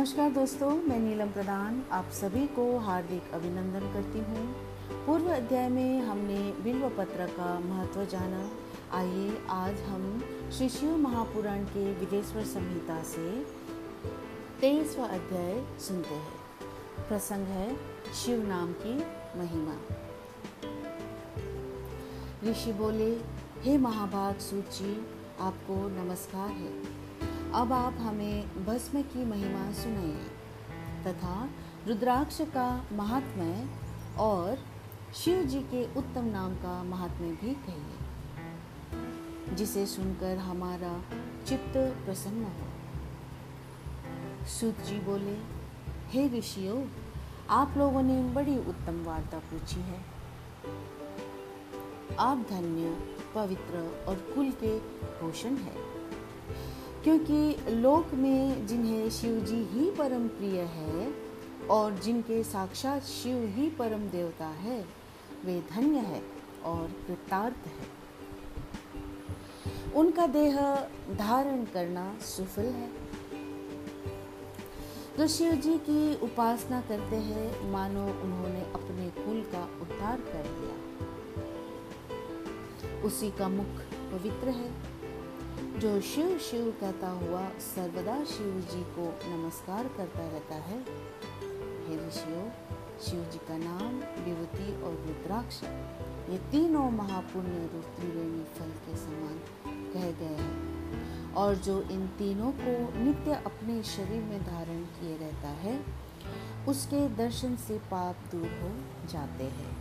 नमस्कार दोस्तों, मैं नीलम प्रधान आप सभी को हार्दिक अभिनंदन करती हूँ। पूर्व अध्याय में हमने बिल्व पत्र का महत्व जाना। आइए आज हम श्री शिव महापुराण के विदेश्वर संहिता से तेईसवा अध्याय सुनते हैं। प्रसंग है, शिव नाम की महिमा। ऋषि बोले, हे महाभाग सूची, आपको नमस्कार है। अब आप हमें भस्म की महिमा सुनाइए, तथा रुद्राक्ष का महात्म्य और शिव जी के उत्तम नाम का महात्म्य भी कहिए, जिसे सुनकर हमारा चित्त प्रसन्न हो। सूत जी बोले, हे ऋषियों, आप लोगों ने बड़ी उत्तम वार्ता पूछी है। आप धन्य, पवित्र और कुल के भूषण है। क्योंकि लोक में जिन्हें शिव जी ही परम प्रिय है और जिनके साक्षात शिव ही परम देवता है, वे धन्य है और कृतार्थ है। उनका देह धारण करना सुफल है। जो शिव जी की उपासना करते हैं, मानो उन्होंने अपने कुल का उद्धार कर लिया। उसी का मुख पवित्र है। जो शिव शिव कहता हुआ सर्वदा शिव जी को नमस्कार करता रहता है। हे ऋषियों शिव जी का नाम विभूति और रुद्राक्ष ये तीनों महापुण्य रूप त्रिवेणी फल के समान कह गए हैं और जो इन तीनों को नित्य अपने शरीर में धारण किए रहता है, उसके दर्शन से पाप दूर हो जाते हैं।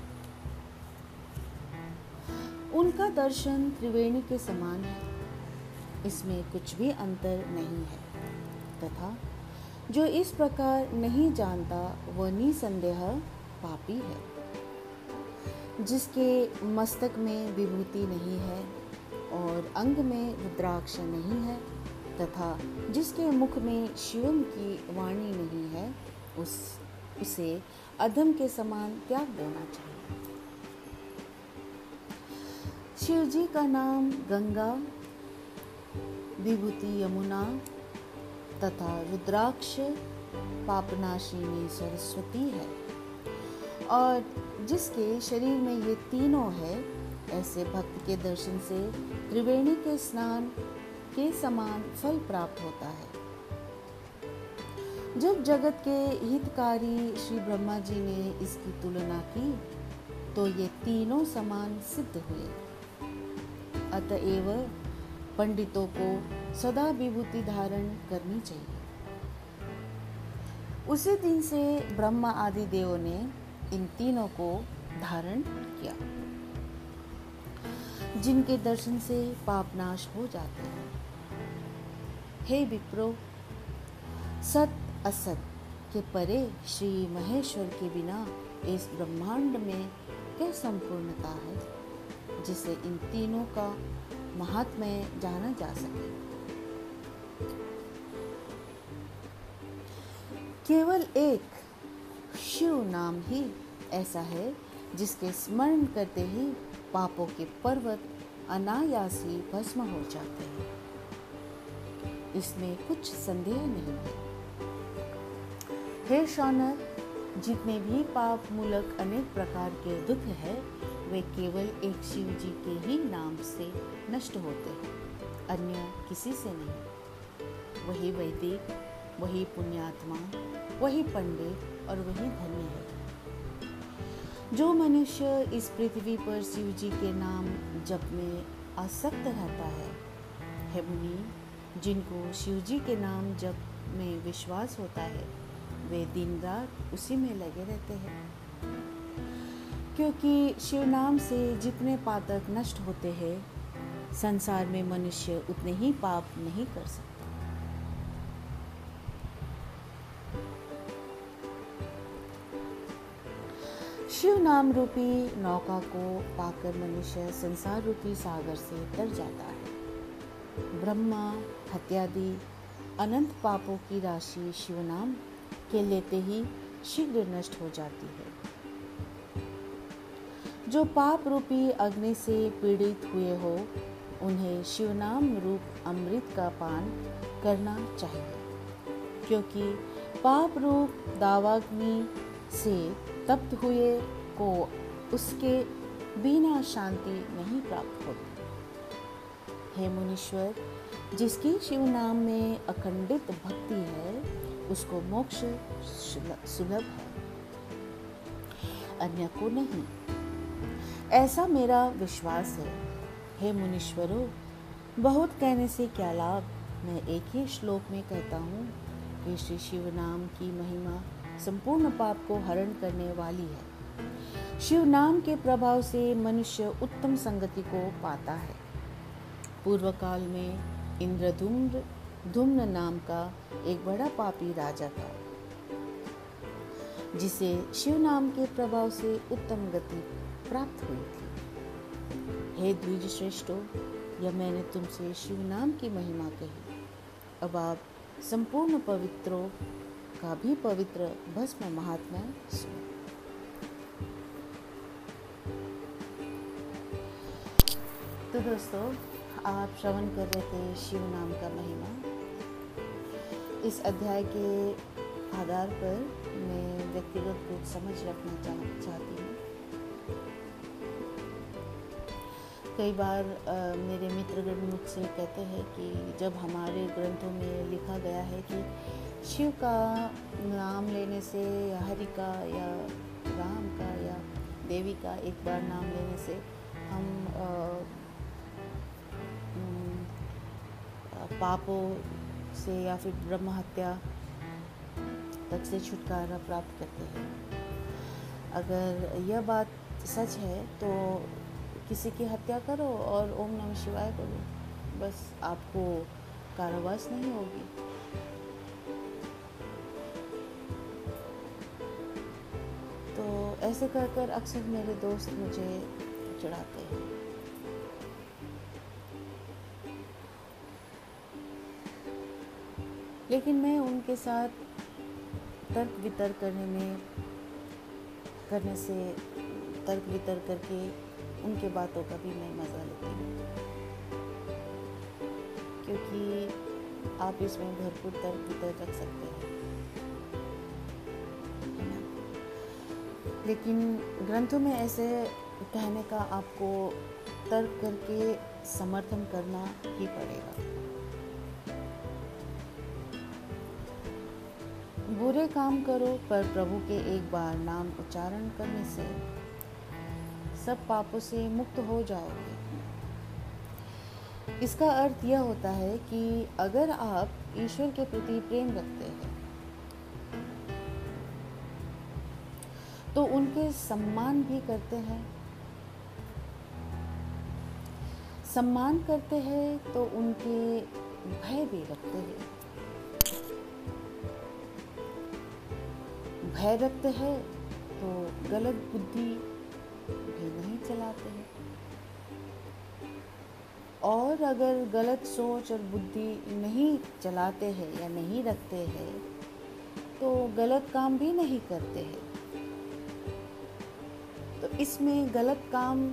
उनका दर्शन त्रिवेणी के समान है। इसमें कुछ भी अंतर नहीं है। तथा जो इस प्रकार नहीं जानता, वह निसंदेह पापी है। जिसके मस्तक में विभूति नहीं है और अंग में रुद्राक्ष नहीं है तथा जिसके मुख में शिवम की वाणी नहीं है, उस, उसे अधम के समान त्याग देना चाहिए। शिव जी का नाम गंगा विभूति यमुना तथा रुद्राक्ष पापनाशिनी सरस्वती है। और जिसके शरीर में ये तीनों है, ऐसे भक्त के दर्शन से त्रिवेणी के स्नान के समान फल प्राप्त होता है। जब जगत के हितकारी श्री ब्रह्मा जी ने इसकी तुलना की तो ये तीनों समान सिद्ध हुए। अतएव पंडितों को सदा विभूति धारण करनी चाहिए। उसी दिन से ब्रह्मा आदि देवों ने इन तीनों को धारण किया, जिनके दर्शन से पाप नाश हो जाते हैं। हे विप्रो, सत असत के परे श्री महेश्वर के बिना इस ब्रह्मांड में क्या संपूर्णता है, जिसे इन तीनों का महात्म्य जाना जा सके। केवल एक शिव नाम ही ऐसा है, जिसके स्मरण करते ही पापों के पर्वत अनायासी भस्म हो जाते हैं। इसमें कुछ संदेह नहीं है। हे शौनक जितने भी पाप मूलक अनेक प्रकार के दुख है, वे केवल एक शिव जी के ही नाम से नष्ट होते हैं, अन्य किसी से नहीं। वही वैदिक, वही पुण्यात्मा, वही पंडित और वही धन्य है। जो मनुष्य इस पृथ्वी पर शिव जी के नाम जप में आसक्त रहता है है मुनि, जिनको शिव जी के नाम जप में विश्वास होता है। वे दिन रात उसी में लगे रहते हैं। क्योंकि शिव नाम से जितने पातक नष्ट होते हैं संसार में मनुष्य उतने ही पाप नहीं कर सकता। शिव नाम रूपी नौका को पाकर मनुष्य संसार रूपी सागर से तर जाता है। ब्रह्मा हत्यादि अनंत पापों की राशि शिव नाम के लेते ही शीघ्र नष्ट हो जाती है। जो पाप रूपी अग्नि से पीड़ित हुए हो, उन्हें शिवनाम रूप अमृत का पान करना चाहिए, क्योंकि पाप रूप दावाग्नि से तप्त हुए को उसके बिना शांति नहीं प्राप्त होती। हे मुनीश्वर, जिसकी शिव नाम में अखंडित भक्ति है उसको मोक्ष सुलभ है। अन्य को नहीं। ऐसा मेरा विश्वास है। हे मुनीश्वरों, बहुत कहने से क्या लाभ? मैं एक ही श्लोक में कहता हूँ कि श्री शिव नाम की महिमा संपूर्ण पाप को हरण करने वाली है। शिव नाम के प्रभाव से मनुष्य उत्तम संगति को पाता है। पूर्व काल में इंद्रधुम्र धुम्न नाम का एक बड़ा पापी राजा था, जिसे शिव नाम के प्रभाव से उत्तम गति प्राप्त हुई थी। हे द्विज श्रेष्ठो यह मैंने तुमसे शिव नाम की महिमा कही। अब आप संपूर्ण पवित्रों का भी पवित्र भस्म महात्मा तो दोस्तों, आप श्रवण कर रहे थे शिव नाम का महिमा। इस अध्याय के आधार पर मैं व्यक्तिगत कुछ समझ रखना चाह चाहती हूँ। कई बार आ, मेरे मित्रगण मुझसे कहते हैं कि जब हमारे ग्रंथों में लिखा गया है कि शिव का नाम लेने से या हरि का या राम का या देवी का एक बार नाम लेने से हम आ, पापों से या फिर ब्रह्म हत्या तक से छुटकारा प्राप्त करते हैं। अगर यह बात सच है तो किसी की हत्या करो और ओम नमः शिवाय करो। बस आपको कारावास नहीं होगी। तो ऐसे कर कर अक्सर मेरे दोस्त मुझे चढ़ाते हैं। लेकिन मैं उनके साथ तर्क वितर्क करने में, करने से तर्क वितर्क करके उनके बातों का भी मैं मज़ा लेती हूँ। क्योंकि आप इसमें भरपूर तर्क वितर्क रख सकते हैं। लेकिन ग्रंथों में ऐसे कहने का आपको तर्क करके समर्थन करना ही पड़ेगा। बुरे काम करो, पर प्रभु के एक बार नाम उच्चारण करने से सब पापों से मुक्त हो जाओगे। इसका अर्थ यह होता है कि अगर आप ईश्वर के प्रति प्रेम रखते हैं तो उनके सम्मान भी करते हैं। सम्मान करते हैं तो उनके भय भी रखते हैं। भय रखते हैं तो गलत बुद्धि भी नहीं चलाते हैं। और अगर गलत सोच और बुद्धि नहीं चलाते हैं या नहीं रखते हैं तो गलत काम भी नहीं करते हैं। तो इसमें गलत काम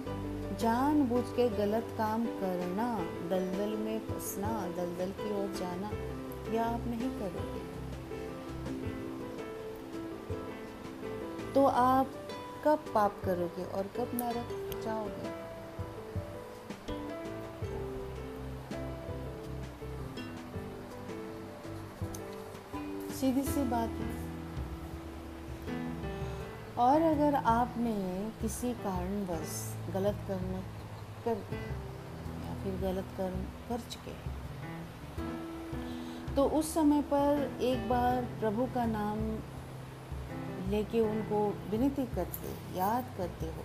जान बूझ के गलत काम करना, दलदल में फंसना, दलदल की ओर जाना या आप नहीं करोगे। तो आप कब पाप करोगे और कब नरक जाओगे? सीधी सी बात है। और अगर आपने किसी कारणवश गलत कर्म कर या फिर गलत कर्म कर चुके तो उस समय पर एक बार प्रभु का नाम लेके उनको विनती करते, याद करते हो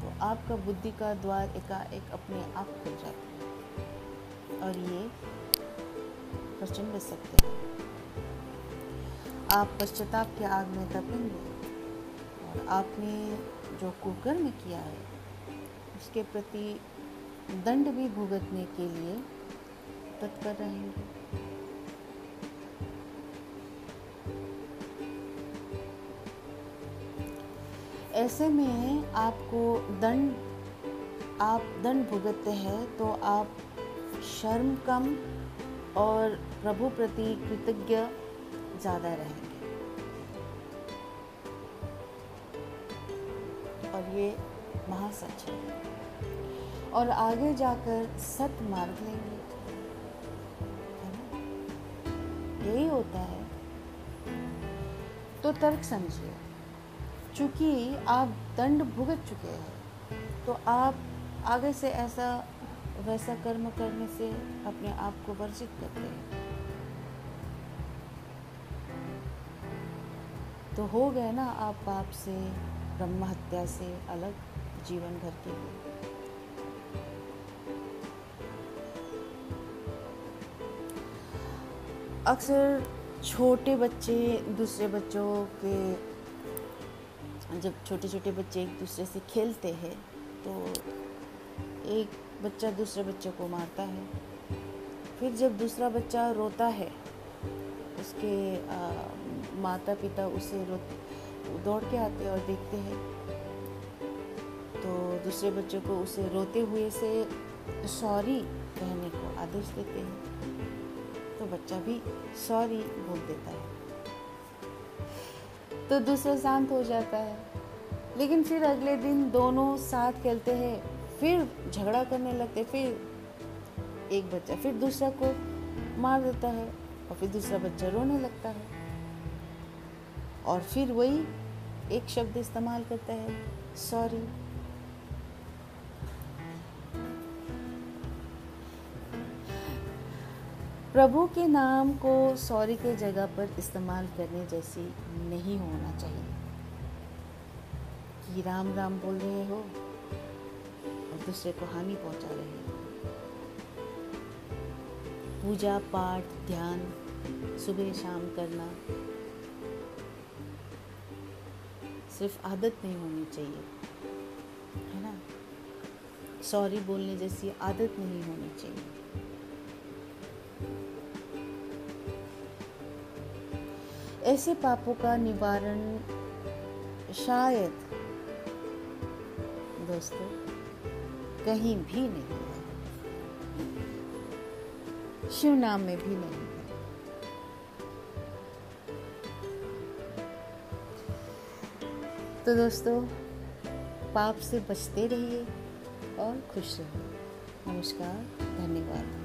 तो आपका बुद्धि का द्वार एकाएक अपने आप खुल जाता और ये प्रचंड सत्य है। आप पश्चाताप के आग में तपेंगे और आपने जो कुकर्म किया है, उसके प्रति दंड भी भुगतने के लिए तत्पर रहेंगे। ऐसे में आपको दंड, आप दंड भुगतते हैं तो आप शर्म कम और प्रभु प्रति कृतज्ञ ज़्यादा रहेंगे। और ये महासच है। और आगे जाकर सत मार्ग लेंगे। यही होता है। तो तर्क समझिए। चूँकि आप दंड भुगत चुके हैं तो आप आगे से ऐसा, वैसा कर्म करने से अपने आप को वर्जित करते हैं। तो हो गए ना आप पाप से ब्रह्म हत्या से अलग जीवन भर के लिए। अक्सर छोटे बच्चे दूसरे बच्चों के जब छोटे छोटे बच्चे एक दूसरे से खेलते हैं तो एक बच्चा दूसरे बच्चे को मारता है। फिर जब दूसरा बच्चा रोता है उसके आ, माता पिता उसे रो दौड़ के आते हैं और देखते हैं। तो दूसरे बच्चों को उसे रोते हुए से सॉरी कहने को आदेश देते हैं। तो बच्चा भी सॉरी बोल देता है। तो दूसरा शांत हो जाता है। लेकिन फिर अगले दिन दोनों साथ खेलते हैं, फिर झगड़ा करने लगते फिर एक बच्चा, फिर दूसरा को मार देता है और फिर दूसरा बच्चा रोने लगता है। और फिर वही एक शब्द इस्तेमाल करता है सॉरी प्रभु के नाम को सॉरी के जगह पर इस्तेमाल करने जैसी नहीं होना चाहिए। कि राम राम बोल रहे हो और दूसरे को हानि पहुँचा रहे हो। पूजा पाठ, ध्यान, सुबह शाम करना सिर्फ़ आदत नहीं होनी चाहिए, है ना? सॉरी बोलने जैसी आदत नहीं होनी चाहिए। ऐसे पापों का निवारण शायद, दोस्तों, कहीं भी नहीं है। शिव नाम में भी नहीं है। तो दोस्तों, पाप से बचते रहिए और खुश रहिए। नमस्कार, धन्यवाद।